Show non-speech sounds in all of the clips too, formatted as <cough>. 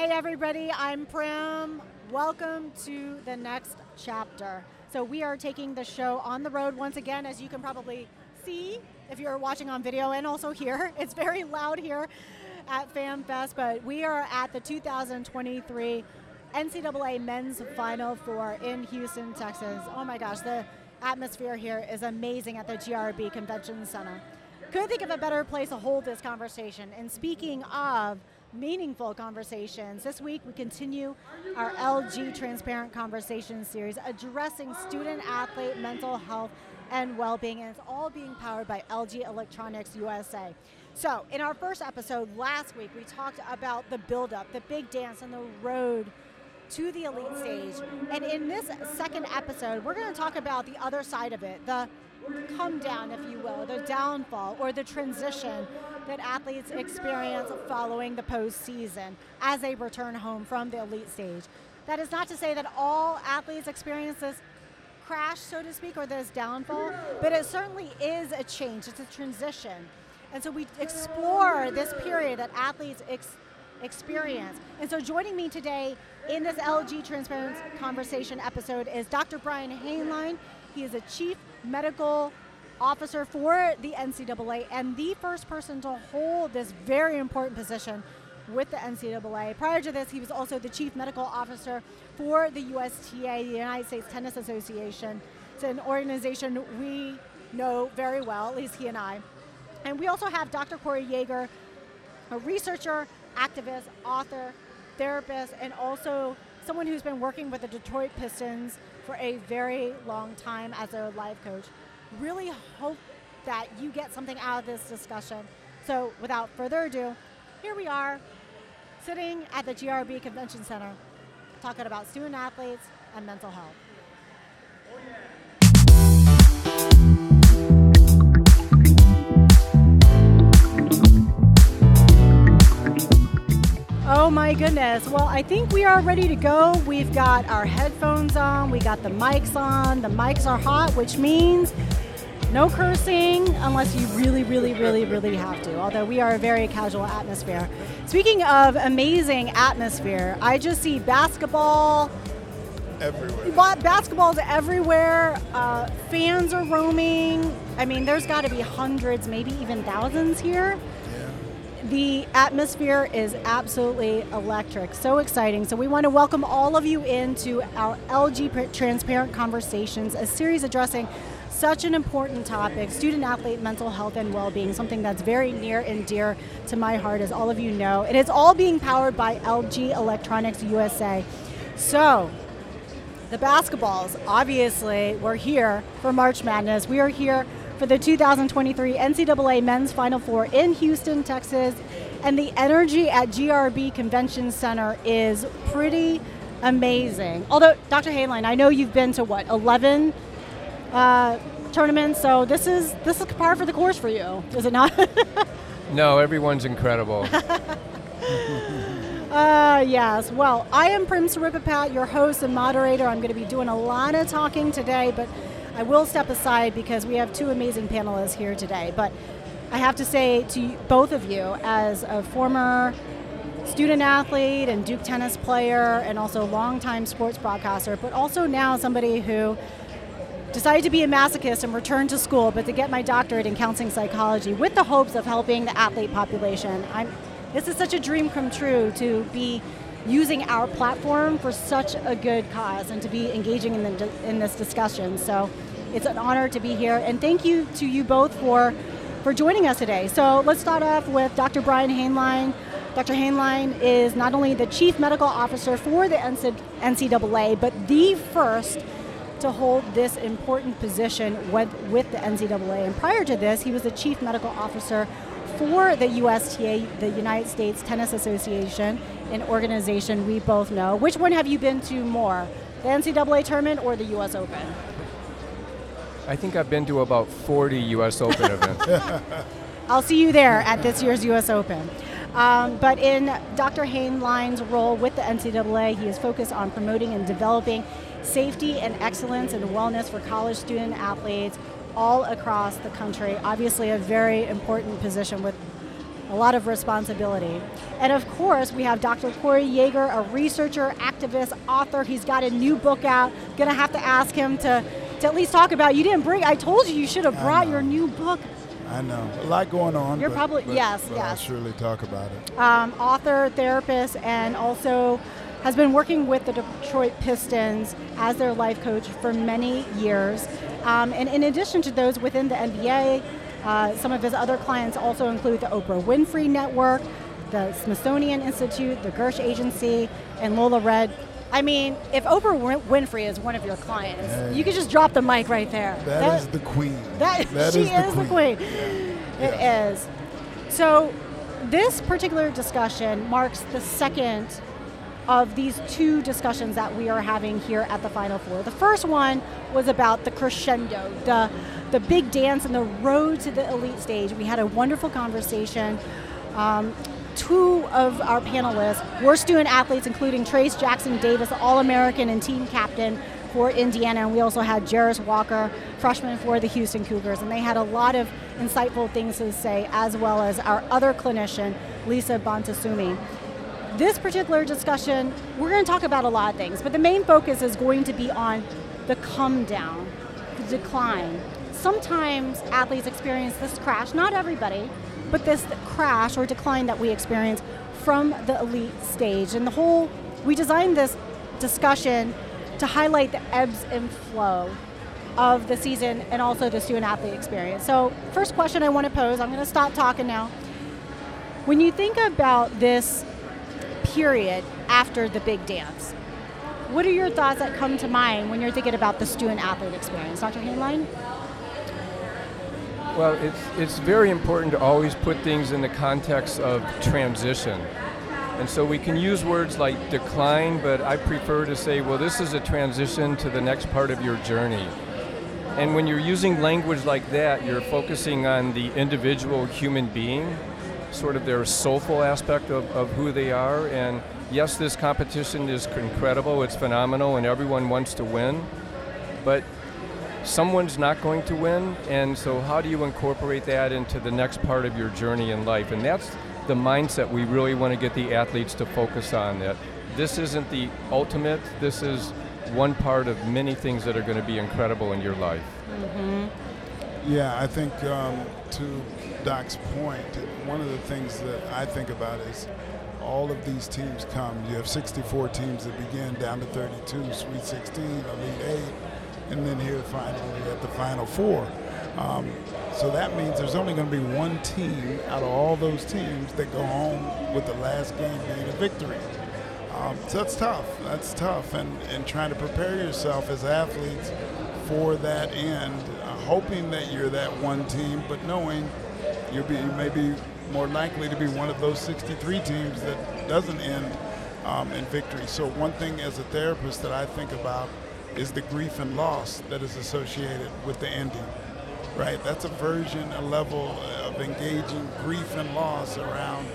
Hey everybody, I'm Prim. Welcome to the next chapter. So we are taking the show on the road once again, as you can probably see if you're watching on video and also here. <laughs> It's very loud here at FanFest, but we are at the 2023 NCAA Men's Final Four in Houston, Texas. Oh my gosh, the atmosphere here is amazing at the GRB Convention Center. Couldn't think of a better place to hold this conversation. And speaking of meaningful conversations, this week we continue our LG Transparent Conversation series addressing student athlete mental health and well-being, and it's all being powered by LG Electronics USA. So, in our first episode last week, we talked about the build-up, the big dance, and the road to the elite stage. And in this second episode, we're going to talk about the other side of it, the come down, if you will, the downfall or the transition that athletes experience following the postseason as they return home from the elite stage. That is not to say that all athletes experience this crash, so to speak, or this downfall, but it certainly is a change. It's a transition. And so we explore this period that athletes ex- experience. And so joining me today in this LG Transparent Conversation episode is Dr. Brian Hainline. He is a chief medical officer for the NCAA and the first person to hold this very important position with the NCAA. Prior to this, he was also the chief medical officer for the USTA, the United States Tennis Association. It's an organization we know very well, at least he and I. And we also have Dr. Corey Yeager, a researcher, activist, author, therapist, and also someone who's been working with the Detroit Pistons for a very long time as a life coach. Really hope that you get something out of this discussion. So, without further ado, here we are sitting at the GRB Convention Center talking about student athletes and mental health. Oh my goodness. Well, I think we are ready to go. We've got our headphones on, we got the mics on. The mics are hot, which means no cursing unless you really, really, really, really have to, although we are a very casual atmosphere. Speaking of amazing atmosphere, I just see basketball. Everywhere. Basketball's everywhere. Uh, fans are roaming. I mean, there's got to be hundreds, maybe even thousands here the atmosphere is absolutely electric, so exciting. So, we want to welcome all of you into our LG Transparent Conversations, a series addressing such an important topic student athlete mental health and well being, something that's very near and dear to my heart, as all of you know. And it's all being powered by LG Electronics USA. So, the basketballs, obviously, we're here for March Madness. We are here for the 2023 NCAA Men's Final Four in Houston, Texas. And the energy at GRB Convention Center is pretty amazing. Although, Dr. Hainline, I know you've been to what, 11 uh, tournaments, so this is this is par for the course for you, is it not? <laughs> no, everyone's incredible. <laughs> Uh, yes. Well, I am Prim Siripipat, your host and moderator. I'm going to be doing a lot of talking today, but I will step aside because we have two amazing panelists here today. But I have to say to both of you, as a former student athlete and Duke tennis player, and also longtime sports broadcaster, but also now somebody who decided to be a masochist and return to school, but to get my doctorate in counseling psychology with the hopes of helping the athlete population. I'm, this is such a dream come true to be using our platform for such a good cause and to be engaging in, the, in this discussion. So it's an honor to be here. And thank you to you both for, for joining us today. So let's start off with Dr. Brian Hainline. Dr. Hainline is not only the Chief Medical Officer for the NCAA, but the first to hold this important position with, with the NCAA. And prior to this, he was the Chief Medical Officer for the USTA, the United States Tennis Association, an organization we both know. Which one have you been to more, the NCAA tournament or the US Open? I think I've been to about 40 US Open <laughs> events. <laughs> I'll see you there at this year's US Open. Um, but in Dr. Hainline's role with the NCAA, he is focused on promoting and developing safety and excellence and wellness for college student athletes all across the country. Obviously, a very important position with a lot of responsibility. And of course, we have Dr. Corey Yeager, a researcher, activist, author. He's got a new book out. Gonna have to ask him to, to at least talk about. You didn't bring. I told you you should have brought your new book. I know a lot going on. You're but, probably but, yes, but yes. I'll surely talk about it. Um, author, therapist, and also has been working with the Detroit Pistons as their life coach for many years. Um, and in addition to those within the NBA, uh, some of his other clients also include the Oprah Winfrey Network, the Smithsonian Institute, the Gersh Agency, and Lola Red. I mean, if Oprah Winfrey is one of your clients, you could just drop the mic right there. that is the queen. That, That <laughs> she is is the queen. It Yeah. is. So, this particular discussion marks the second of these two discussions that we are having here at the Final Four. The first one was about the crescendo, the the big dance and the road to the elite stage. We had a wonderful conversation. Um, two of our panelists were student athletes, including Trayce Jackson Davis, All American and team captain for Indiana, and we also had Jarace Walker, freshman for the Houston Cougars, and they had a lot of insightful things to say, as well as our other clinician, Lisa Bonta Sumii. This particular discussion, we're going to talk about a lot of things, but the main focus is going to be on the come down, the decline. Sometimes athletes experience this crash, not everybody, but this crash or decline that we experience from the elite stage. And the whole, we designed this discussion to highlight the ebbs and flow of the season and also the student athlete experience. So, first question I want to pose, I'm going to stop talking now. When you think about this period after the big dance, what are your thoughts that come to mind when you're thinking about the student athlete experience? Dr. Hainline? Well, it's, it's very important to always put things in the context of transition. And so we can use words like decline, but I prefer to say, well, this is a transition to the next part of your journey. And when you're using language like that, you're focusing on the individual human being, sort of their soulful aspect of, of who they are. And yes, this competition is incredible, it's phenomenal, and everyone wants to win. But someone's not going to win, and so how do you incorporate that into the next part of your journey in life? And that's the mindset we really want to get the athletes to focus on that this isn't the ultimate, this is one part of many things that are going to be incredible in your life. Yeah, I think um, to Doc's point, one of the things that I think about is all of these teams come. You have 64 teams that begin down to 32, Sweet 16, Elite 8, and then here finally at the Final Four. Um, so that means there's only going to be one team out of all those teams that go home with the last game being a victory. Um, so that's tough. That's tough, and and trying to prepare yourself as athletes for that end, uh, hoping that you're that one team, but knowing you'll be you may be more likely to be one of those 63 teams that doesn't end um, in victory. So one thing as a therapist that I think about is the grief and loss that is associated with the ending. Right, that's a version, a level of engaging grief and loss around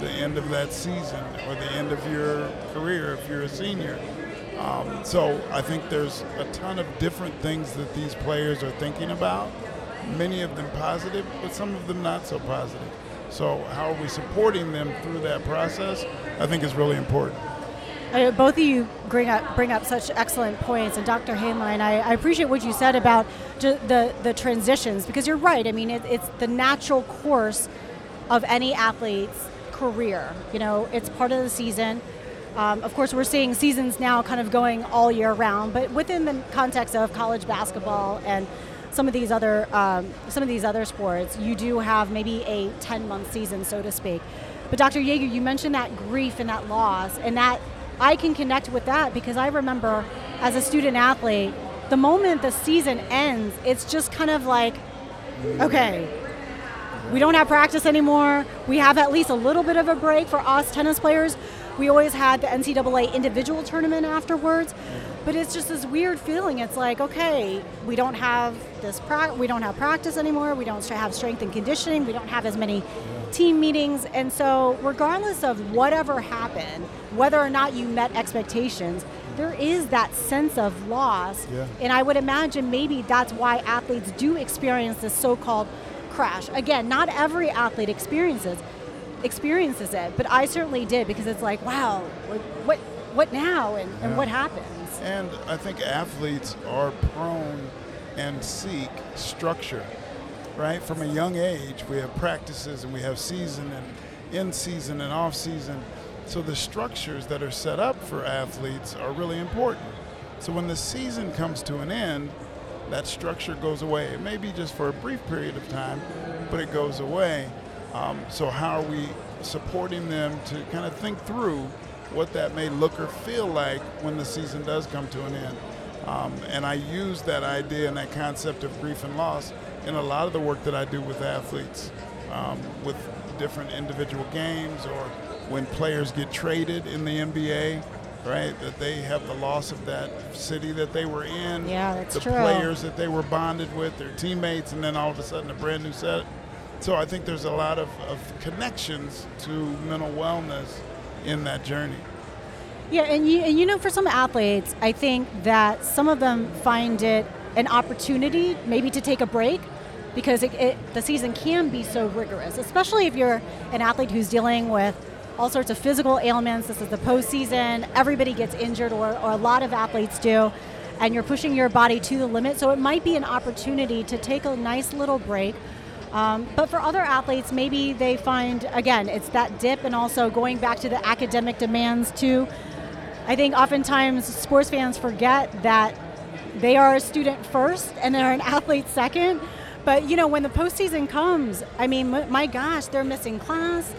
the end of that season or the end of your career if you're a senior. Um, so I think there's a ton of different things that these players are thinking about, many of them positive, but some of them not so positive. So how are we supporting them through that process? I think is really important. Uh, both of you bring up bring up such excellent points, and Dr. Hainline, I, I appreciate what you said about the the transitions because you're right. I mean, it, it's the natural course of any athlete's career. You know, it's part of the season. Um, of course, we're seeing seasons now kind of going all year round, but within the context of college basketball and some of these other um, some of these other sports, you do have maybe a 10 month season, so to speak. But Dr. Yeager, you mentioned that grief and that loss, and that I can connect with that because I remember as a student athlete, the moment the season ends, it's just kind of like, okay, we don't have practice anymore. We have at least a little bit of a break for us tennis players. We always had the NCAA individual tournament afterwards, but it's just this weird feeling. It's like, okay, we don't have this pra- we don't have practice anymore. We don't have strength and conditioning. We don't have as many team meetings, and so regardless of whatever happened, whether or not you met expectations, there is that sense of loss. Yeah. And I would imagine maybe that's why athletes do experience this so-called crash. Again, not every athlete experiences, experiences it, but I certainly did because it's like, wow, what what, what now and, and what happens? And I think athletes are prone and seek structure, right? From a young age, we have practices and we have season and in season and off season. So the structures that are set up for athletes are really important. So when the season comes to an end, that structure goes away. It may be just for a brief period of time, but it goes away. Um, so how are we supporting them to kind of think through what that may look or feel like when the season does come to an end? Um, and I use that idea and that concept of grief and loss in a lot of the work that I do with athletes, um, with different individual games or when players get traded in the NBA, right? That they have the loss of that city that they were in, Yeah, that's the true. players that they were bonded with, their teammates, and then all of a sudden a brand new set. So I think there's a lot of, of connections to mental wellness in that journey. Yeah, and you, and you know, for some athletes, I think that some of them find it an opportunity maybe to take a break because it, it, the season can be so rigorous, especially if you're an athlete who's dealing with all sorts of physical ailments. This is the postseason, everybody gets injured, or, or a lot of athletes do, and you're pushing your body to the limit. So it might be an opportunity to take a nice little break. Um, but for other athletes, maybe they find, again, it's that dip and also going back to the academic demands too. I think oftentimes sports fans forget that they are a student first and they're an athlete second. But you know, when the postseason comes, I mean, my gosh, they're missing class.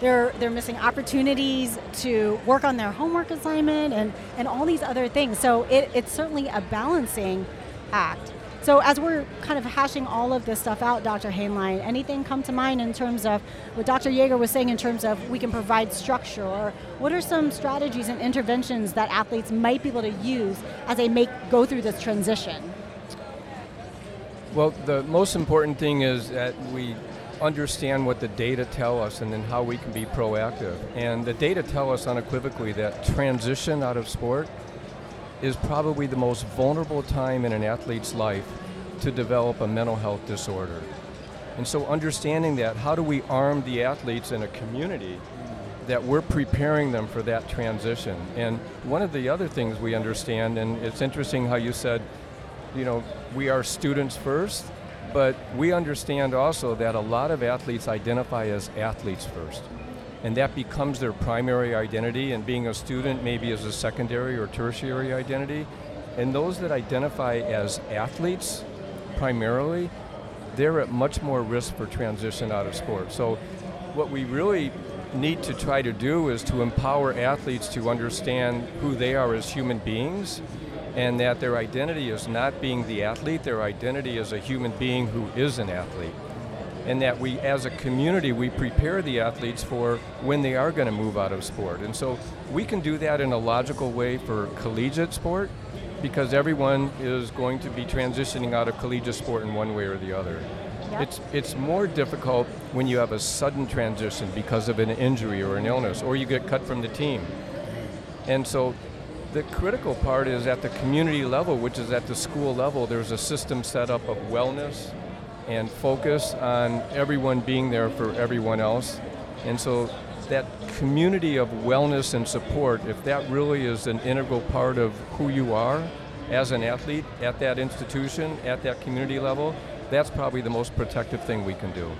They're, they're missing opportunities to work on their homework assignment and, and all these other things. So it, it's certainly a balancing act. So as we're kind of hashing all of this stuff out, Dr. Hainline, anything come to mind in terms of what Dr. Yeager was saying in terms of we can provide structure, or what are some strategies and interventions that athletes might be able to use as they make go through this transition? Well, the most important thing is that we understand what the data tell us and then how we can be proactive. And the data tell us unequivocally that transition out of sport is probably the most vulnerable time in an athlete's life to develop a mental health disorder. And so, understanding that, how do we arm the athletes in a community that we're preparing them for that transition? And one of the other things we understand, and it's interesting how you said, you know, we are students first, but we understand also that a lot of athletes identify as athletes first. And that becomes their primary identity, and being a student maybe as a secondary or tertiary identity. And those that identify as athletes primarily, they're at much more risk for transition out of sport. So, what we really need to try to do is to empower athletes to understand who they are as human beings and that their identity is not being the athlete, their identity is a human being who is an athlete. And that we, as a community, we prepare the athletes for when they are going to move out of sport. And so we can do that in a logical way for collegiate sport because everyone is going to be transitioning out of collegiate sport in one way or the other. Yep. It's, it's more difficult when you have a sudden transition because of an injury or an illness, or you get cut from the team. And so the critical part is at the community level, which is at the school level, there's a system set up of wellness and focus on everyone being there for everyone else. And so that community of wellness and support, if that really is an integral part of who you are as an athlete at that institution, at that community level, that's probably the most protective thing we can do.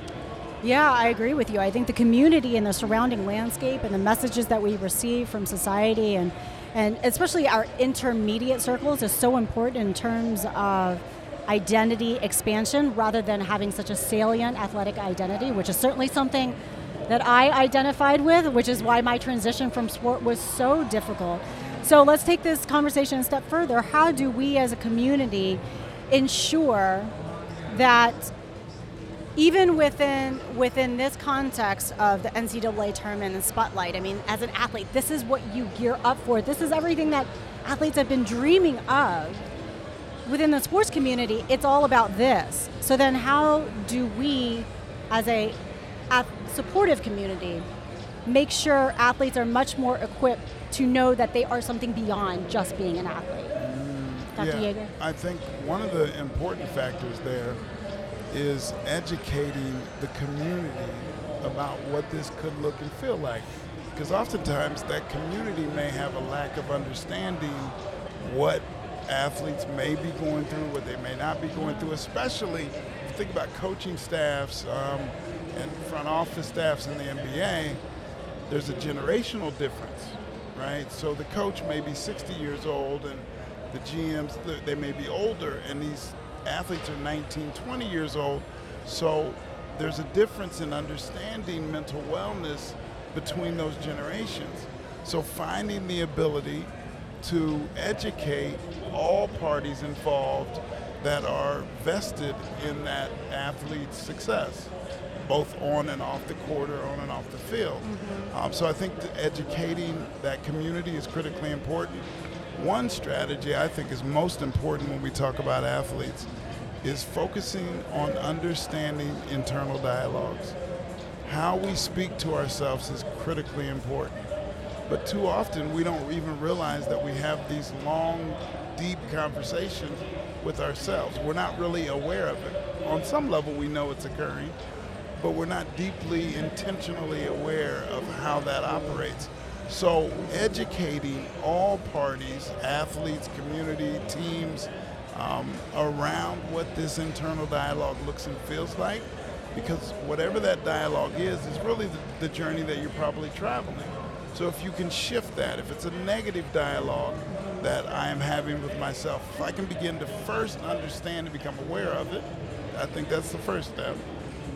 Yeah, I agree with you. I think the community and the surrounding landscape and the messages that we receive from society and and especially our intermediate circles is so important in terms of identity expansion rather than having such a salient athletic identity, which is certainly something that I identified with, which is why my transition from sport was so difficult. So let's take this conversation a step further. How do we as a community ensure that even within within this context of the NCAA tournament and spotlight, I mean, as an athlete, this is what you gear up for. This is everything that athletes have been dreaming of. Within the sports community, it's all about this. So then, how do we, as a ath- supportive community, make sure athletes are much more equipped to know that they are something beyond just being an athlete? Mm. Dr. yeah, Yeager? I think one of the important factors there is educating the community about what this could look and feel like. Because oftentimes that community may have a lack of understanding what athletes may be going through, what they may not be going through, especially think about coaching staffs um, and front office staffs in the NBA, there's a generational difference, right? So the coach may be 60 years old and the GMs, they may be older, and these athletes are 19, 20 years old. So there's a difference in understanding mental wellness between those generations. So finding the ability to educate all parties involved that are vested in that athlete's success, both on and off the court or on and off the field. Mm-hmm. Um, so I think educating that community is critically important. One strategy I think is most important when we talk about athletes is focusing on understanding internal dialogues. How we speak to ourselves is critically important. But too often we don't even realize that we have these long, deep conversations with ourselves. We're not really aware of it. On some level, we know it's occurring, but we're not deeply, intentionally aware of how that operates. So, educating all parties, athletes, community, teams, um, around what this internal dialogue looks and feels like, because whatever that dialogue is, is really the, the journey that you're probably traveling. So, if you can shift that, if it's a negative dialogue that I am having with myself, if I can begin to first understand and become aware of it, I think that's the first step.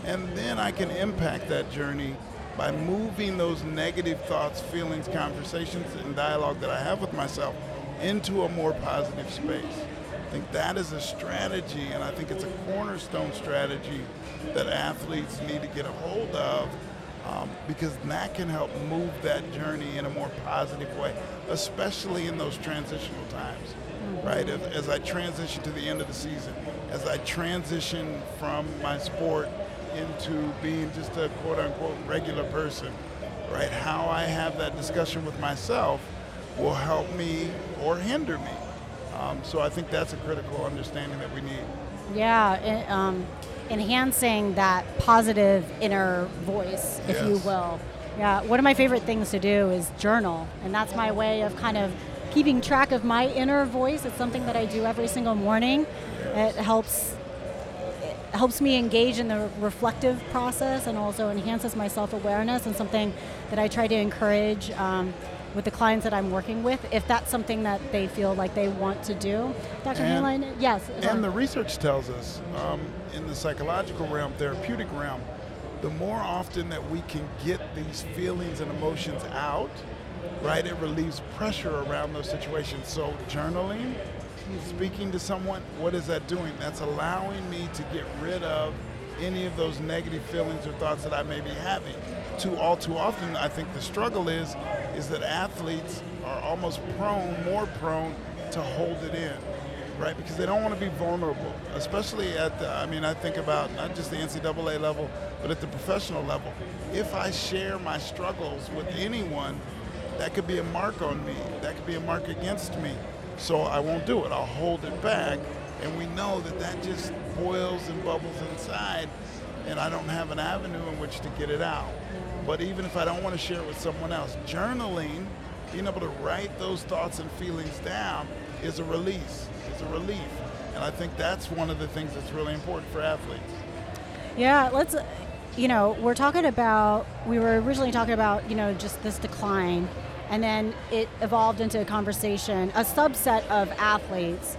And then I can impact that journey by moving those negative thoughts, feelings, conversations, and dialogue that I have with myself into a more positive space. I think that is a strategy, and I think it's a cornerstone strategy that athletes need to get a hold of um, because that can help move that journey in a more positive way, especially in those transitional times, mm-hmm. right? As, as I transition to the end of the season, as I transition from my sport into being just a quote unquote regular person, right? How I have that discussion with myself will help me or hinder me. Um, so I think that's a critical understanding that we need. Yeah, it, um, enhancing that positive inner voice, if yes. you will. Yeah, one of my favorite things to do is journal, and that's my way of kind of keeping track of my inner voice. It's something that I do every single morning. It helps helps me engage in the reflective process and also enhances my self-awareness and something that I try to encourage um, with the clients that I'm working with, if that's something that they feel like they want to do. Dr. Hainline, yes. And the research tells us um, in the psychological realm, therapeutic realm, the more often that we can get these feelings and emotions out, right, it relieves pressure around those situations. So journaling, speaking to someone, what is that doing? That's allowing me to get rid of any of those negative feelings or thoughts that I may be having. Too all too often, I think the struggle is is that athletes are almost prone, more prone to hold it in, right? Because they don't want to be vulnerable, especially at the. I mean, I think about not just the NCAA level, but at the professional level. If I share my struggles with anyone, that could be a mark on me. That could be a mark against me. So I won't do it. I'll hold it back. And we know that that just boils and bubbles inside, and I don't have an avenue in which to get it out. But even if I don't want to share it with someone else, journaling, being able to write those thoughts and feelings down is a release, is a relief. And I think that's one of the things that's really important for athletes. Yeah, let's, you know, we're talking about, we were originally talking about, you know, just this decline and then it evolved into a conversation, a subset of athletes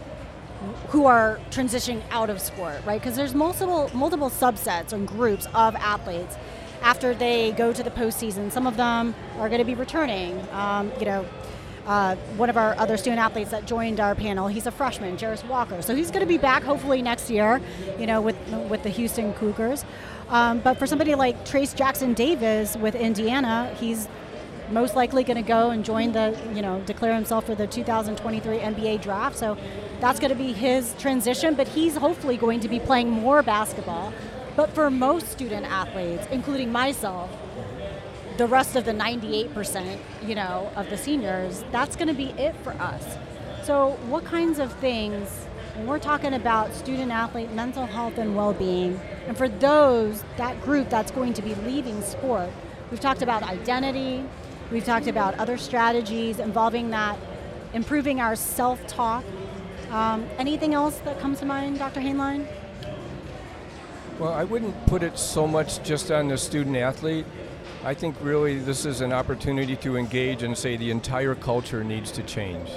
who are transitioning out of sport, right? Because there's multiple multiple subsets and groups of athletes after they go to the postseason. Some of them are going to be returning. Um, you know, uh, one of our other student athletes that joined our panel, he's a freshman, Jarace Walker. So he's going to be back hopefully next year, you know, with with the Houston Cougars. Um, but for somebody like Trayce Jackson Davis with Indiana, he's most likely going to go and join the, you know, declare himself for the 2023 NBA draft. So that's going to be his transition, but he's hopefully going to be playing more basketball. But for most student athletes, including myself, the rest of the 98%, you know, of the seniors, that's going to be it for us. So what kinds of things and we're talking about student athlete mental health and well-being. And for those, that group that's going to be leaving sport, we've talked about identity, we've talked about other strategies involving that, improving our self-talk. Um, anything else that comes to mind, Dr. Hainline? Well, I wouldn't put it so much just on the student athlete. I think really this is an opportunity to engage and say the entire culture needs to change.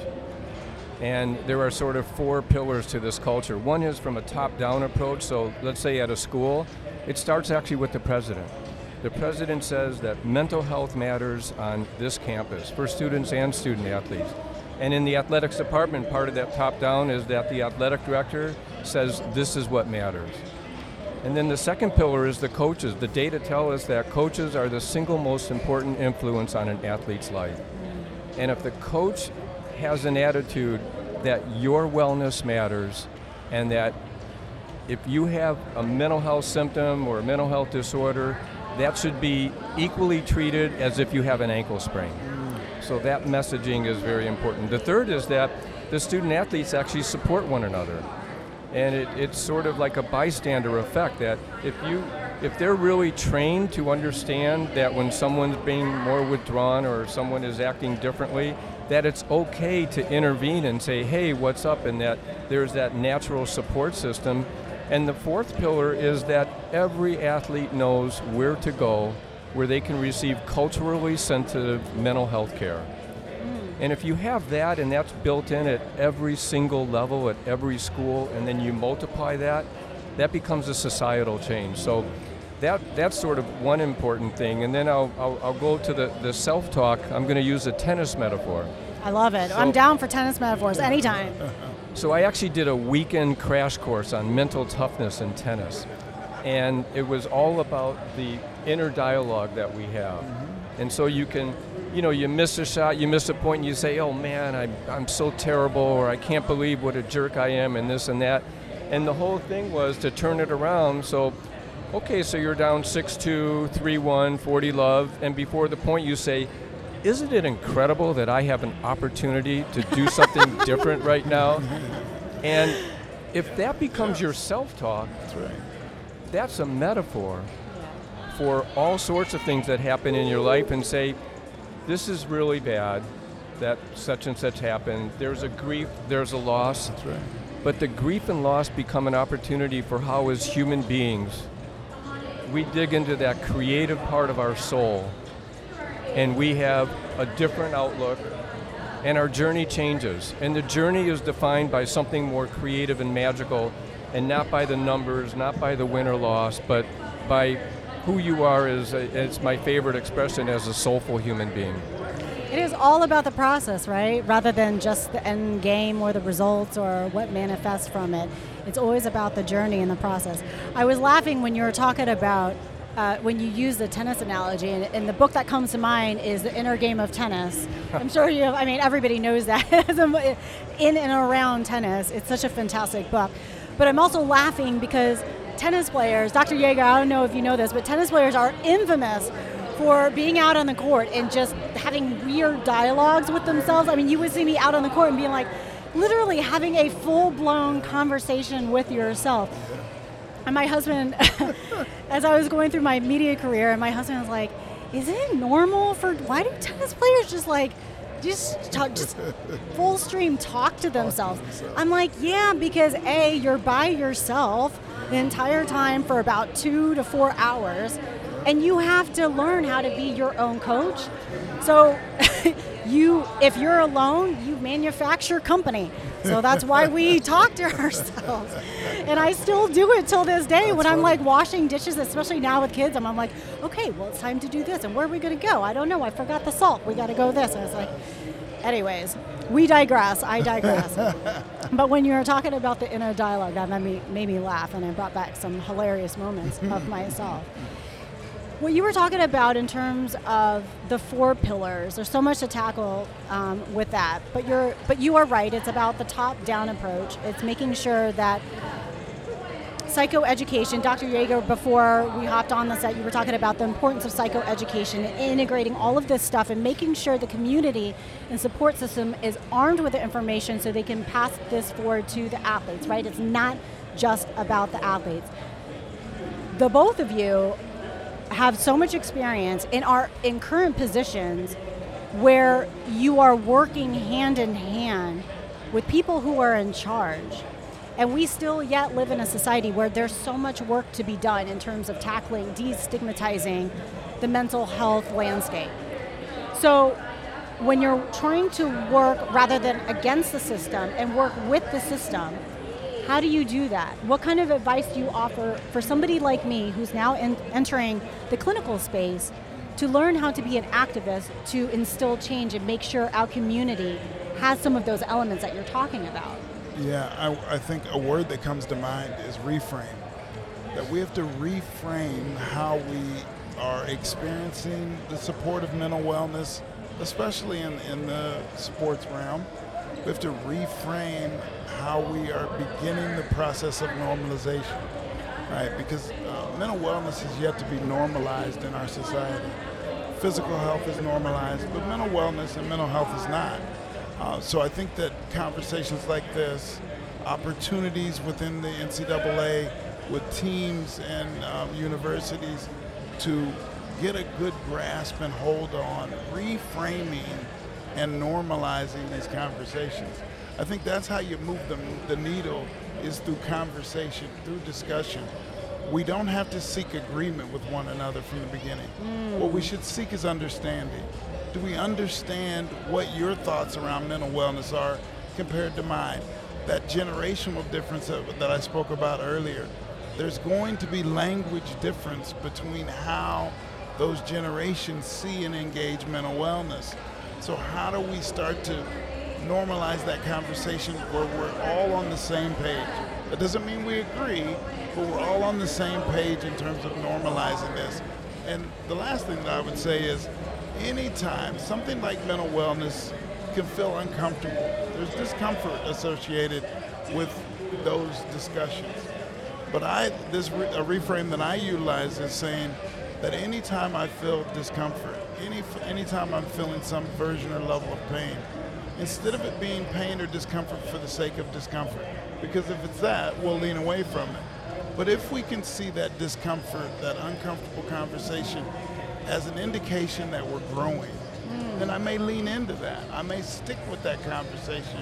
And there are sort of four pillars to this culture. One is from a top down approach. So let's say at a school, it starts actually with the president. The president says that mental health matters on this campus for students and student athletes. And in the athletics department, part of that top down is that the athletic director says this is what matters. And then the second pillar is the coaches. The data tell us that coaches are the single most important influence on an athlete's life. And if the coach has an attitude that your wellness matters and that if you have a mental health symptom or a mental health disorder, that should be equally treated as if you have an ankle sprain. So that messaging is very important. The third is that the student athletes actually support one another. And it, it's sort of like a bystander effect that if you if they're really trained to understand that when someone's being more withdrawn or someone is acting differently, that it's okay to intervene and say, hey, what's up? And that there's that natural support system. And the fourth pillar is that every athlete knows where to go where they can receive culturally sensitive mental health care. Mm. And if you have that and that's built in at every single level, at every school, and then you multiply that, that becomes a societal change. So that, that's sort of one important thing. And then I'll, I'll, I'll go to the, the self talk. I'm going to use a tennis metaphor. I love it. So, I'm down for tennis metaphors anytime. <laughs> So I actually did a weekend crash course on mental toughness in tennis. And it was all about the inner dialogue that we have. Mm-hmm. And so you can, you know, you miss a shot, you miss a point, and you say, oh man, I, I'm so terrible, or I can't believe what a jerk I am, and this and that. And the whole thing was to turn it around. So, okay, so you're down 6 2, 3 1, 40 love, and before the point you say, isn't it incredible that I have an opportunity to do something <laughs> different right now? Mm-hmm. And if that becomes your self talk, that's, right. that's a metaphor for all sorts of things that happen in your life and say, this is really bad that such and such happened. There's a grief, there's a loss. That's right. But the grief and loss become an opportunity for how, as human beings, we dig into that creative part of our soul and we have a different outlook and our journey changes. And the journey is defined by something more creative and magical and not by the numbers, not by the win or loss, but by who you are Is as my favorite expression as a soulful human being. It is all about the process, right? Rather than just the end game or the results or what manifests from it. It's always about the journey and the process. I was laughing when you were talking about uh, when you use the tennis analogy, and, and, the book that comes to mind is The Inner Game of Tennis. <laughs> I'm sure you, have, I mean, everybody knows that. <laughs> In and around tennis, it's such a fantastic book. But I'm also laughing because tennis players, Dr. Yeager, I don't know if you know this, but tennis players are infamous for being out on the court and just having weird dialogues with themselves. I mean, you would see me out on the court and being like, literally having a full blown conversation with yourself. And my husband, <laughs> as I was going through my media career, and my husband was like, "Is it normal for why do tennis players just like just talk, just <laughs> full stream talk to themselves?" I'm like, "Yeah, because a you're by yourself the entire time for about two to four hours." and you have to learn how to be your own coach. So <laughs> you if you're alone, you manufacture company. So that's why we <laughs> talk to ourselves. And I still do it till this day that's when I'm like washing dishes, especially now with kids. I'm, I'm like, okay, well, it's time to do this. And where are we going to go? I don't know. I forgot the salt. We got to go this. And it's like, anyways, we digress. I digress. <laughs> but when you were talking about the inner dialogue, that made me, made me laugh and it brought back some hilarious moments of <laughs> myself what you were talking about in terms of the four pillars there's so much to tackle um, with that but you're but you are right it's about the top down approach it's making sure that psychoeducation. Dr. Yeager, before we hopped on the set, you were talking about the importance of psychoeducation and integrating all of this stuff and making sure the community and support system is armed with the information so they can pass this forward to the athletes, right? It's not just about the athletes. The both of you have so much experience in our in current positions where you are working hand in hand with people who are in charge. And we still yet live in a society where there's so much work to be done in terms of tackling, destigmatizing the mental health landscape. So when you're trying to work rather than against the system and work with the system, how do you do that? What kind of advice do you offer for somebody like me who's now in, entering the clinical space to learn how to be an activist to instill change and make sure our community has some of those elements that you're talking about? Yeah, I, I think a word that comes to mind is reframe. That we have to reframe how we are experiencing the support of mental wellness, especially in, in the sports realm. We have to reframe how we are beginning the process of normalization, right? Because uh, mental wellness is yet to be normalized in our society. Physical health is normalized, but mental wellness and mental health is not. Uh, so I think that conversations like this, opportunities within the NCAA with teams and um, universities to get a good grasp and hold on reframing and normalizing these conversations. I think that's how you move the, the needle is through conversation, through discussion. We don't have to seek agreement with one another from the beginning. Mm. What we should seek is understanding do we understand what your thoughts around mental wellness are compared to mine? That generational difference that I spoke about earlier. There's going to be language difference between how those generations see and engage mental wellness. So how do we start to normalize that conversation where we're all on the same page? That doesn't mean we agree, but we're all on the same page in terms of normalizing this. And the last thing that I would say is anytime something like mental wellness can feel uncomfortable, there's discomfort associated with those discussions. But I, this re- a reframe that I utilize is saying that anytime I feel discomfort, any anytime I'm feeling some version or level of pain, instead of it being pain or discomfort for the sake of discomfort, because if it's that, we'll lean away from it. But if we can see that discomfort, that uncomfortable conversation as an indication that we're growing, mm. then I may lean into that. I may stick with that conversation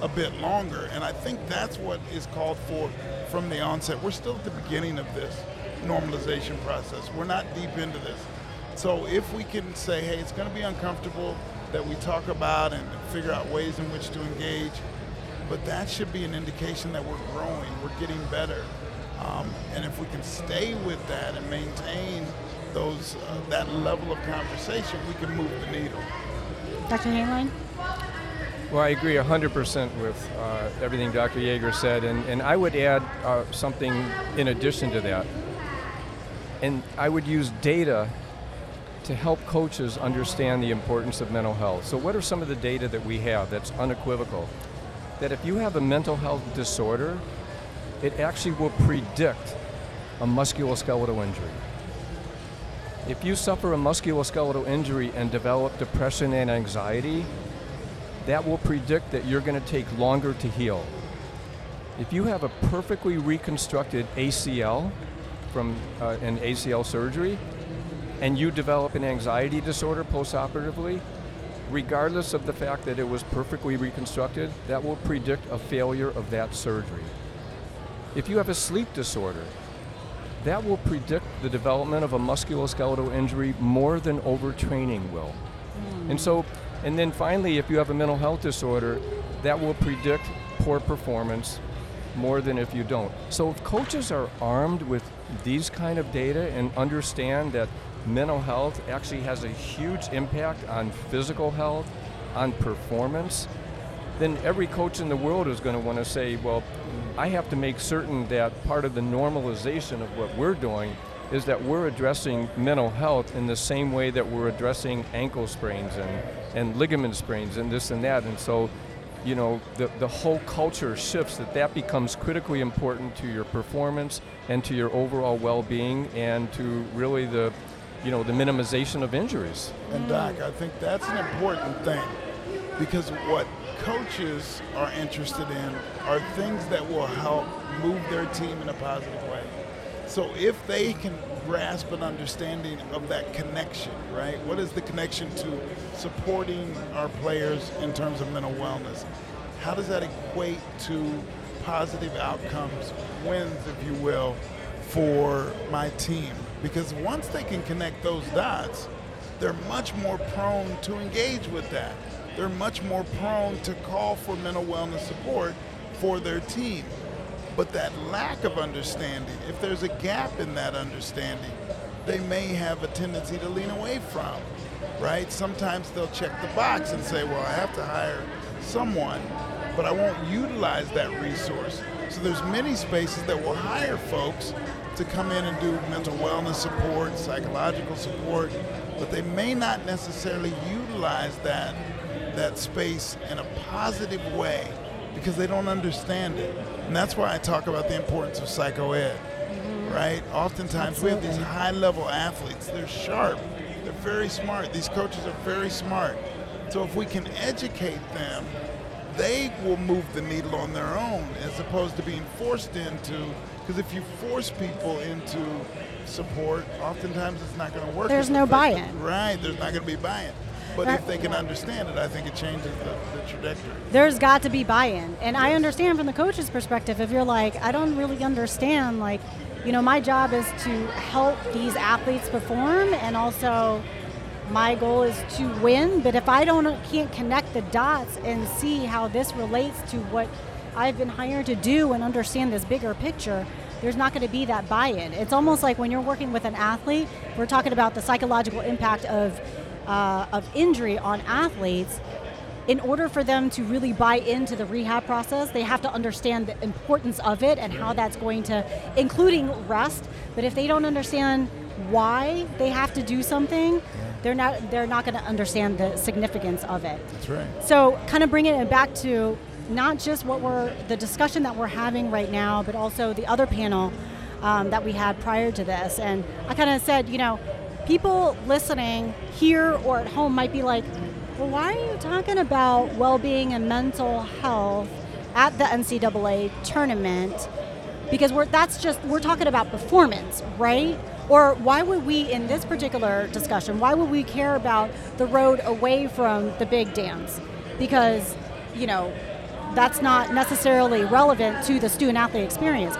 a bit longer. And I think that's what is called for from the onset. We're still at the beginning of this normalization process. We're not deep into this. So if we can say, hey, it's going to be uncomfortable that we talk about and figure out ways in which to engage, but that should be an indication that we're growing, we're getting better. Um, and if we can stay with that and maintain those uh, that level of conversation, we can move the needle. Dr. Hainline? Well, I agree 100% with uh, everything Dr. Yeager said, and, and I would add uh, something in addition to that. And I would use data to help coaches understand the importance of mental health. So, what are some of the data that we have that's unequivocal? That if you have a mental health disorder, it actually will predict a musculoskeletal injury. If you suffer a musculoskeletal injury and develop depression and anxiety, that will predict that you're going to take longer to heal. If you have a perfectly reconstructed ACL from uh, an ACL surgery and you develop an anxiety disorder postoperatively, regardless of the fact that it was perfectly reconstructed, that will predict a failure of that surgery. If you have a sleep disorder that will predict the development of a musculoskeletal injury more than overtraining will. Mm. And so, and then finally, if you have a mental health disorder, that will predict poor performance more than if you don't. So if coaches are armed with these kind of data and understand that mental health actually has a huge impact on physical health, on performance, then every coach in the world is going to want to say, well, I have to make certain that part of the normalization of what we're doing is that we're addressing mental health in the same way that we're addressing ankle sprains and, and ligament sprains and this and that. And so you know, the, the whole culture shifts, that that becomes critically important to your performance and to your overall well-being and to really the, you know, the minimization of injuries. And Doc, I think that's an important thing because what coaches are interested in are things that will help move their team in a positive way. So if they can grasp an understanding of that connection, right? What is the connection to supporting our players in terms of mental wellness? How does that equate to positive outcomes, wins, if you will, for my team? Because once they can connect those dots, they're much more prone to engage with that. They're much more prone to call for mental wellness support for their team. But that lack of understanding, if there's a gap in that understanding, they may have a tendency to lean away from, right? Sometimes they'll check the box and say, well, I have to hire someone, but I won't utilize that resource. So there's many spaces that will hire folks to come in and do mental wellness support, psychological support, but they may not necessarily utilize that that space in a positive way because they don't understand it. And that's why I talk about the importance of psychoed, mm-hmm. right? Oftentimes Absolutely. we have these high level athletes. They're sharp, they're very smart. These coaches are very smart. So if we can educate them, they will move the needle on their own as opposed to being forced into. Because if you force people into support, oftentimes it's not going to work. There's no buy in. Right, there's not going to be buy in. But if they can understand it, I think it changes the, the trajectory. There's got to be buy-in, and yes. I understand from the coach's perspective. If you're like, I don't really understand, like, you know, my job is to help these athletes perform, and also my goal is to win. But if I don't can't connect the dots and see how this relates to what I've been hired to do and understand this bigger picture, there's not going to be that buy-in. It's almost like when you're working with an athlete, we're talking about the psychological impact of uh, of injury on athletes, in order for them to really buy into the rehab process, they have to understand the importance of it and how that's going to, including rest. But if they don't understand why they have to do something, they're not they're not going to understand the significance of it. That's right. So, kind of bringing it back to not just what we're the discussion that we're having right now, but also the other panel um, that we had prior to this. And I kind of said, you know, people listening here or at home might be like, well, why are you talking about well being and mental health at the NCAA tournament? Because we're, that's just, we're talking about performance, right? Or why would we, in this particular discussion, why would we care about the road away from the big dance? Because, you know, that's not necessarily relevant to the student athlete experience.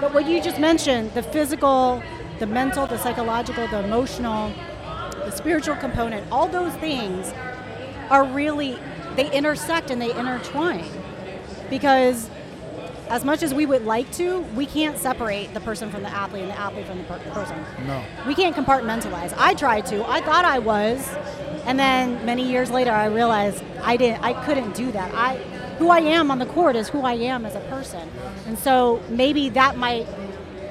But what you just mentioned, the physical the mental, the psychological, the emotional, the spiritual component, all those things are really, they intersect and they intertwine. Because as much as we would like to, we can't separate the person from the athlete and the athlete from the per- person. No. We can't compartmentalize. I tried to. I thought I was, and then many years later, I realized I didn't. I couldn't do that. I, who I am on the court is who I am as a person, and so maybe that might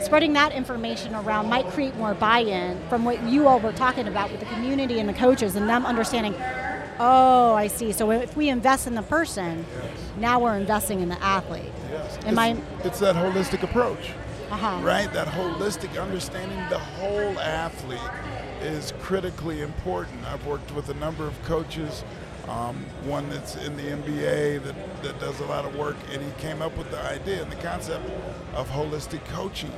spreading that information around might create more buy-in from what you all were talking about with the community and the coaches and them understanding oh i see so if we invest in the person yes. now we're investing in the athlete yes. Am it's, I, it's that holistic approach uh-huh. right that holistic understanding the whole athlete is critically important i've worked with a number of coaches um, one that's in the NBA that, that does a lot of work, and he came up with the idea and the concept of holistic coaching.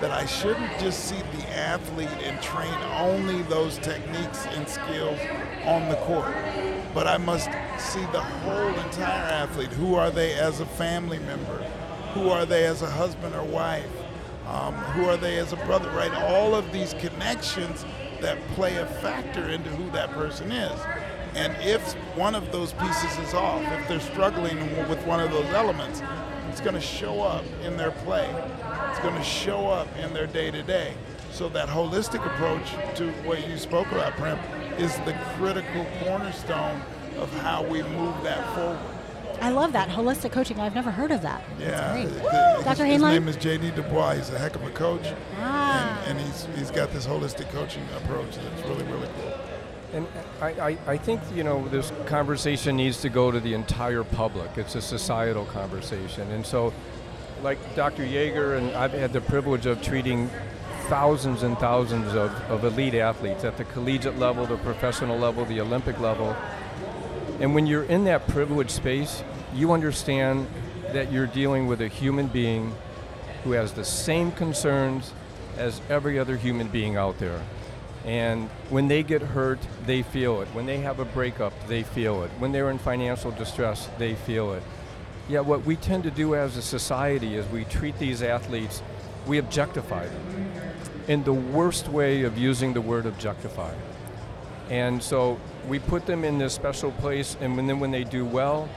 That I shouldn't just see the athlete and train only those techniques and skills on the court, but I must see the whole entire athlete. Who are they as a family member? Who are they as a husband or wife? Um, who are they as a brother, right? All of these connections that play a factor into who that person is. And if one of those pieces is off, if they're struggling with one of those elements, it's going to show up in their play. It's going to show up in their day to day. So that holistic approach to what you spoke about, Prim, is the critical cornerstone of how we move that forward. I love that holistic coaching. I've never heard of that. Yeah, the, Dr. His, his name is JD Dubois. He's a heck of a coach, ah. and, and he's he's got this holistic coaching approach that's really really cool. And I, I, think, you know, this conversation needs to go to the entire public. It's a societal conversation. And so, like Dr. Yeager, and I've had the privilege of treating thousands and thousands of, of elite athletes at the collegiate level, the professional level, the Olympic level. And when you're in that privileged space, you understand that you're dealing with a human being who has the same concerns as every other human being out there. And when they get hurt, they feel it. When they have a breakup, they feel it. When they're in financial distress, they feel it. Yeah, what we tend to do as a society is we treat these athletes, we objectify them in the worst way of using the word objectify. And so we put them in this special place, and then when they do well,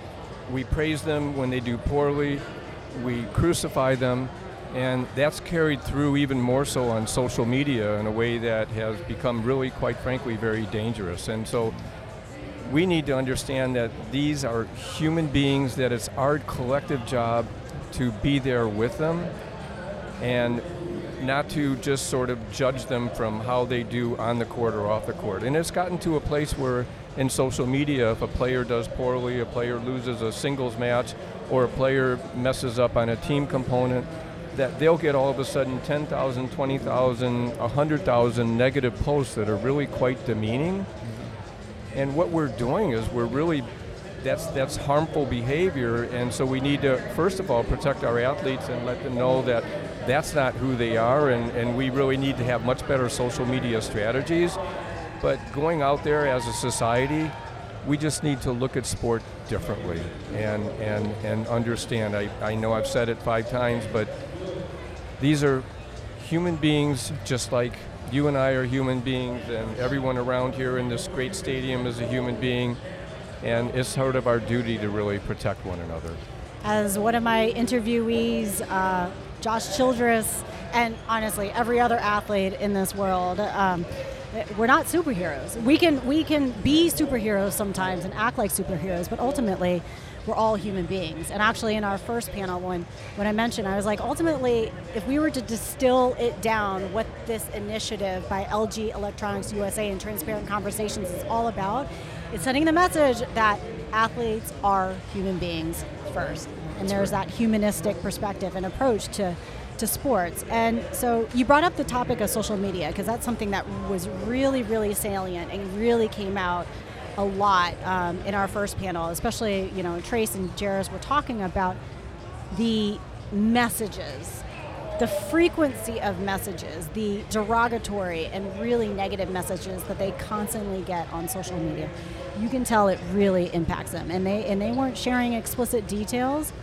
we praise them. When they do poorly, we crucify them. And that's carried through even more so on social media in a way that has become really, quite frankly, very dangerous. And so we need to understand that these are human beings, that it's our collective job to be there with them and not to just sort of judge them from how they do on the court or off the court. And it's gotten to a place where in social media, if a player does poorly, a player loses a singles match, or a player messes up on a team component, that they'll get all of a sudden 10,000, 20,000, 100,000 negative posts that are really quite demeaning. And what we're doing is we're really that's that's harmful behavior. And so we need to first of all protect our athletes and let them know that that's not who they are. And, and we really need to have much better social media strategies. But going out there as a society we just need to look at sport differently and and and understand. I, I know I've said it five times but these are human beings just like you and I are human beings, and everyone around here in this great stadium is a human being, and it's sort of our duty to really protect one another. As one of my interviewees, uh, Josh Childress, and honestly, every other athlete in this world, um, we're not superheroes. We can we can be superheroes sometimes and act like superheroes, but ultimately, we're all human beings. And actually, in our first panel, when, when I mentioned, I was like, ultimately, if we were to distill it down, what this initiative by LG Electronics USA and Transparent Conversations is all about, it's sending the message that athletes are human beings first. And there's that humanistic perspective and approach to to sports. And so you brought up the topic of social media because that's something that was really, really salient and really came out a lot um, in our first panel, especially, you know, Trayce and Jarace were talking about the messages, the frequency of messages, the derogatory and really negative messages that they constantly get on social media. You can tell it really impacts them. And they, and they weren't sharing explicit details.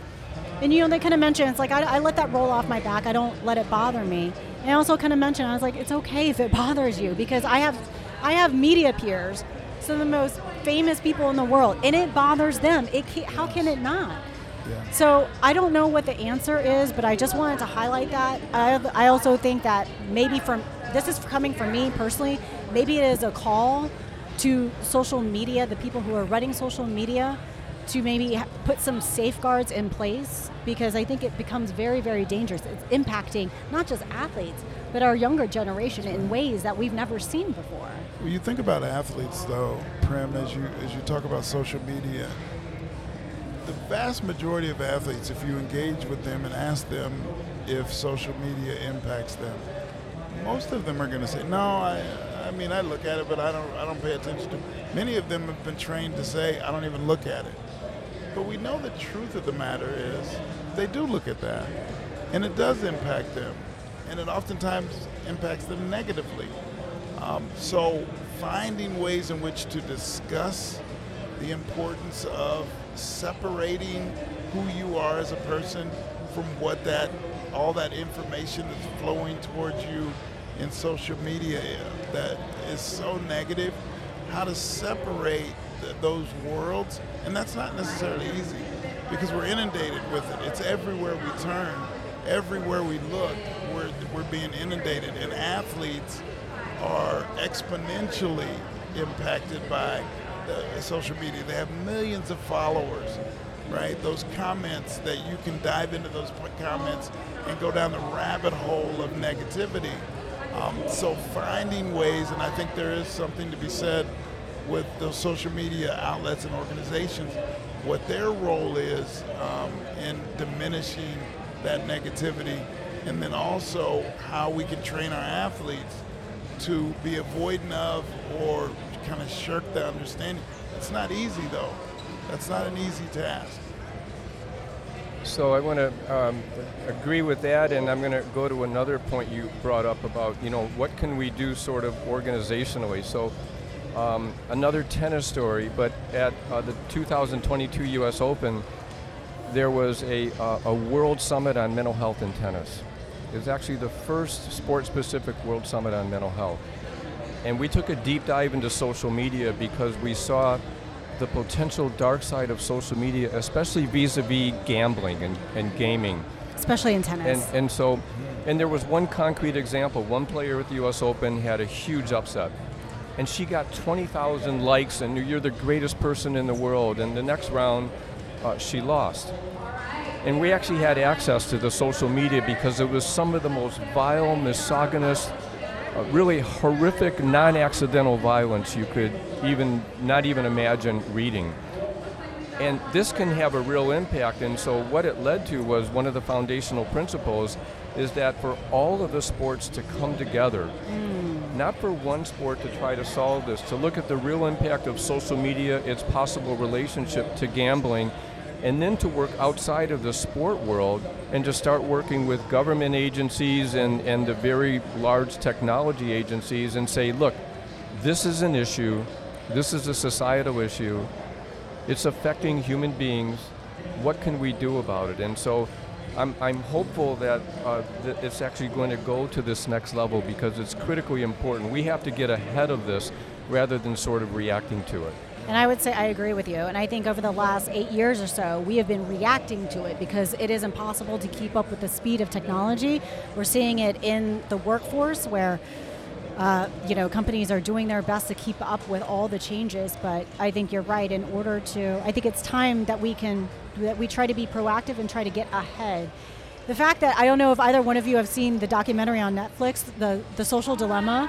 And you know, they kind of mentioned it's like I, I let that roll off my back. I don't let it bother me. And I also kind of mentioned I was like, it's okay if it <laughs> bothers you because I have I have media peers some of the most famous people in the world, and it bothers them. It how can it not? Yeah. So I don't know what the answer is, but I just wanted to highlight that. I, I also think that maybe from this is coming from me personally. Maybe it is a call to social media, the people who are running social media, to maybe put some safeguards in place because I think it becomes very, very dangerous. It's impacting not just athletes, but our younger generation in ways that we've never seen before. Well, you think about athletes, though, Prim, as you as you talk about social media. The vast majority of athletes, if you engage with them and ask them if social media impacts them, most of them are going to say, "No, I, I mean, I look at it, but I don't, I don't pay attention to." it. Many of them have been trained to say, "I don't even look at it." But we know the truth of the matter is, they do look at that, and it does impact them, and it oftentimes impacts them negatively. Um, so finding ways in which to discuss the importance of separating who you are as a person from what that all that information that's flowing towards you in social media that is so negative. How to separate those worlds and that's not necessarily easy because we're inundated with it. It's everywhere we turn everywhere we look we're, we're being inundated and athletes are exponentially impacted by the social media. They have millions of followers, right? Those comments that you can dive into those comments and go down the rabbit hole of negativity. Um, so finding ways, and I think there is something to be said with those social media outlets and organizations, what their role is um, in diminishing that negativity, and then also how we can train our athletes to be avoidant of or kind of shirk the understanding. It's not easy though. That's not an easy task. So I want to um, agree with that, and I'm going to go to another point you brought up about, you know, what can we do sort of organizationally. So um, another tennis story, but at uh, the 2022 U.S. Open, there was a, uh, a world summit on mental health in tennis. It was actually the first sport-specific world summit on mental health. And we took a deep dive into social media because we saw the potential dark side of social media, especially vis-a-vis gambling and, and gaming. Especially in tennis. And, and so, and there was one concrete example. One player at the U.S. Open had a huge upset, and she got 20,000 likes, and you're the greatest person in the world. And the next round, uh, she lost. And we actually had access to the social media because it was some of the most vile, misogynist, uh, really horrific, non-accidental violence you could even not even imagine reading. And this can have a real impact. And so what it led to was one of the foundational principles is that for all of the sports to come together, mm. not for one sport to try to solve this, to look at the real impact of social media, its possible relationship to gambling, and then to work outside of the sport world and to start working with government agencies and, and the very large technology agencies and say, look, this is an issue, this is a societal issue, it's affecting human beings, what can we do about it? And so I'm, I'm hopeful that, uh, that it's actually going to go to this next level because it's critically important. We have to get ahead of this rather than sort of reacting to it. And I would say I agree with you. And I think over the last eight years or so, we have been reacting to it because it is impossible to keep up with the speed of technology. We're seeing it in the workforce where uh, you know, companies are doing their best to keep up with all the changes, but I think you're right. In order to, I think it's time that we can that we try to be proactive and try to get ahead. The fact that I don't know if either one of you have seen the documentary on Netflix, the the Social Dilemma,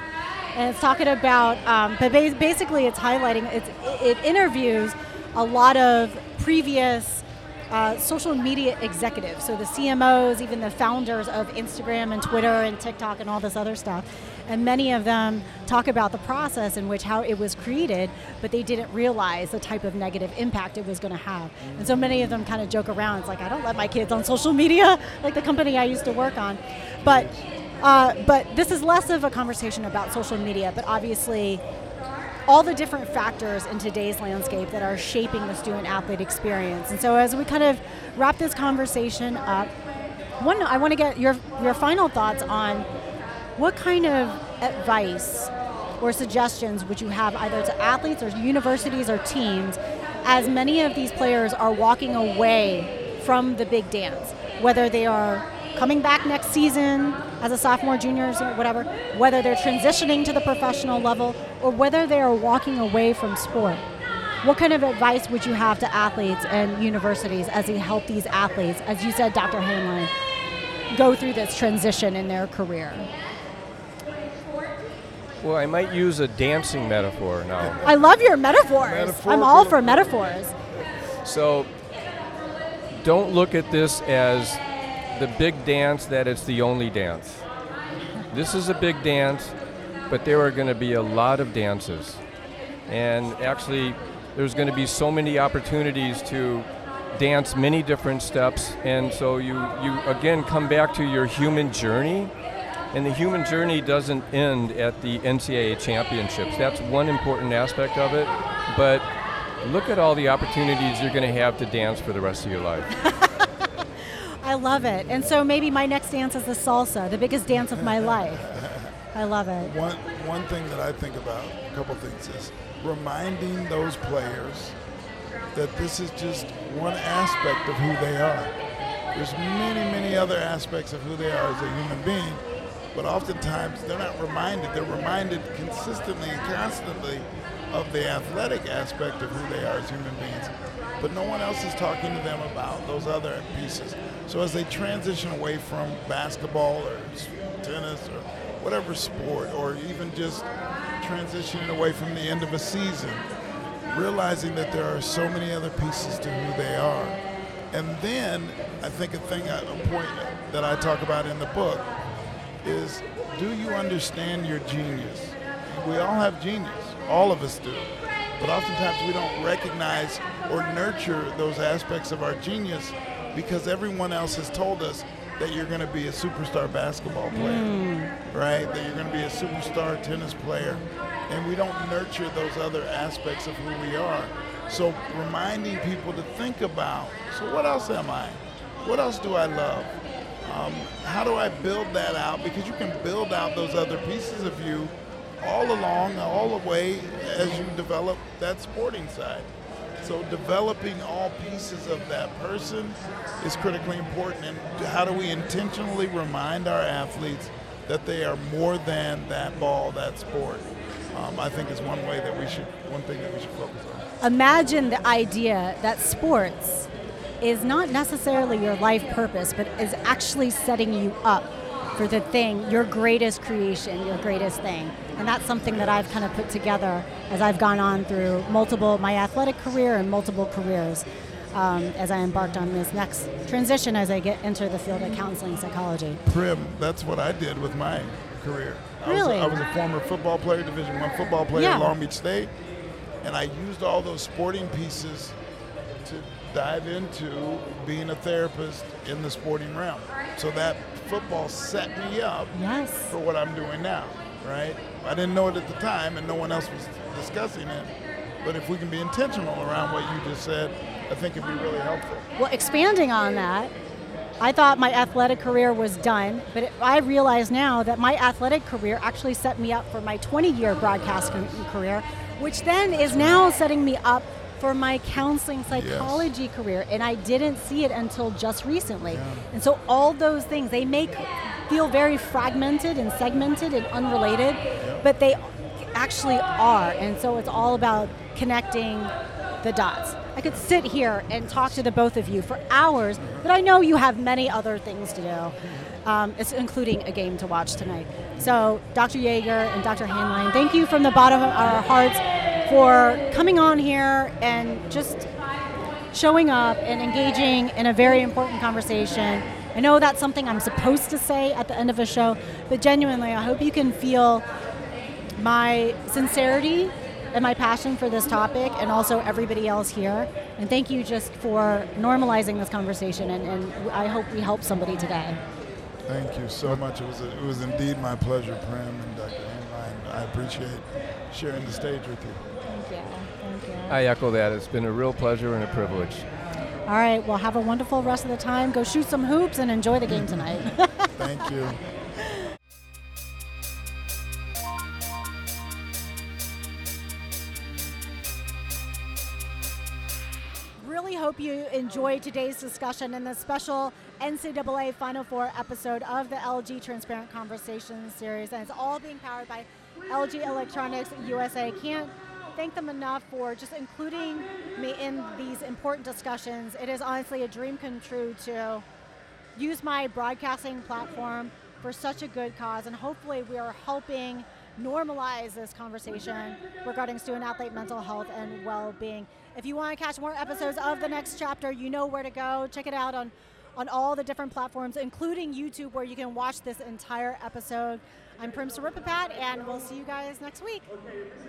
and it's talking about, um, but basically it's highlighting, it's, it interviews a lot of previous uh, social media executives, so the CMOs, even the founders of Instagram and Twitter and TikTok and all this other stuff. And many of them talk about the process in which how it was created, but they didn't realize the type of negative impact it was going to have. And so many of them kind of joke around. It's like I don't let my kids on social media, <laughs> like the company I used to work on. But uh, but this is less of a conversation about social media, but obviously all the different factors in today's landscape that are shaping the student athlete experience. And so as we kind of wrap this conversation up, one, I want to get your, your final thoughts on what kind of advice or suggestions would you have either to athletes or universities or teams as many of these players are walking away from the big dance, whether they are coming back next season as a sophomore, juniors, or whatever, whether they're transitioning to the professional level or whether they are walking away from sport. What kind of advice would you have to athletes and universities as they help these athletes, as you said, Dr. Hainline, go through this transition in their career? Well, I might use a dancing metaphor now. I love your metaphors. I'm all for metaphors. So, don't look at this as the big dance that it's the only dance. This is a big dance, but there are going to be a lot of dances. And actually, there's going to be so many opportunities to dance many different steps. And so you, you again come back to your human journey. And the human journey doesn't end at the NCAA championships. That's one important aspect of it. But look at all the opportunities you're going to have to dance for the rest of your life. <laughs> I love it. And so maybe my next dance is the salsa, the biggest dance of my <laughs> life. I love it. One, one thing that I think about, a couple things, is reminding those players that this is just one aspect of who they are. There's many, many other aspects of who they are as a human being, but oftentimes they're not reminded. They're reminded consistently and constantly of the athletic aspect of who they are as human beings but no one else is talking to them about those other pieces. So as they transition away from basketball or tennis or whatever sport, or even just transitioning away from the end of a season, realizing that there are so many other pieces to who they are. And then I think a thing, a point that I talk about in the book is do you understand your genius? We all have genius, all of us do. But oftentimes we don't recognize or nurture those aspects of our genius because everyone else has told us that you're going to be a superstar basketball player, mm. right? That you're going to be a superstar tennis player. And we don't nurture those other aspects of who we are. So reminding people to think about, so what else am I? What else do I love? Um, how do I build that out? Because you can build out those other pieces of you all along, all the way as you develop that sporting side. So developing all pieces of that person is critically important. And how do we intentionally remind our athletes that they are more than that ball, that sport? Um, I think is one way that we should, one thing that we should focus on. Imagine the idea that sports is not necessarily your life purpose, but is actually setting you up for the thing, your greatest creation, your greatest thing. And that's something that I've kind of put together as I've gone on through multiple, my athletic career and multiple careers um, as I embarked on this next transition as I get into the field of counseling psychology. Prim, that's what I did with my career. I really? Was, I was a former football player, Division One football player yeah. at Long Beach State, and I used all those sporting pieces to dive into being a therapist in the sporting realm. So that football set me up yes. for what I'm doing now, right? I didn't know it at the time, and no one else was discussing it. But if we can be intentional around what you just said, I think it'd be really helpful. Well, expanding on that, I thought my athletic career was done, but it, I realize now that my athletic career actually set me up for my 20 year broadcast career, which then is now setting me up for my counseling psychology yes. career and I didn't see it until just recently. Yeah. And so all those things they make feel very fragmented and segmented and unrelated, but they actually are. And so it's all about connecting the dots. I could sit here and talk to the both of you for hours, but I know you have many other things to do, um, including a game to watch tonight. So, Dr. Yeager and Dr. Hainline, thank you from the bottom of our hearts for coming on here and just showing up and engaging in a very important conversation. I know that's something I'm supposed to say at the end of a show, but genuinely, I hope you can feel my sincerity and my passion for this topic and also everybody else here. And thank you just for normalizing this conversation, and, and I hope we help somebody today. Thank you so much. It was, a, it was indeed my pleasure, Prim and Dr. Hainline. I appreciate sharing the stage with you. Thank you. Thank you. I echo that. It's been a real pleasure and a privilege. All right. Well, have a wonderful rest of the time. Go shoot some hoops and enjoy the game tonight. <laughs> Thank you. Really hope you enjoyed today's discussion and the special NCAA Final Four episode of the LG Transparent Conversations series. And it's all being powered by LG Electronics USA. Can't thank them enough for just including me in these important discussions. It is honestly a dream come true to use my broadcasting platform for such a good cause, and hopefully, we are helping normalize this conversation regarding student athlete mental health and well being. If you want to catch more episodes of the next chapter, you know where to go. Check it out on, on all the different platforms, including YouTube, where you can watch this entire episode. I'm Prim Siripipat, and we'll see you guys next week.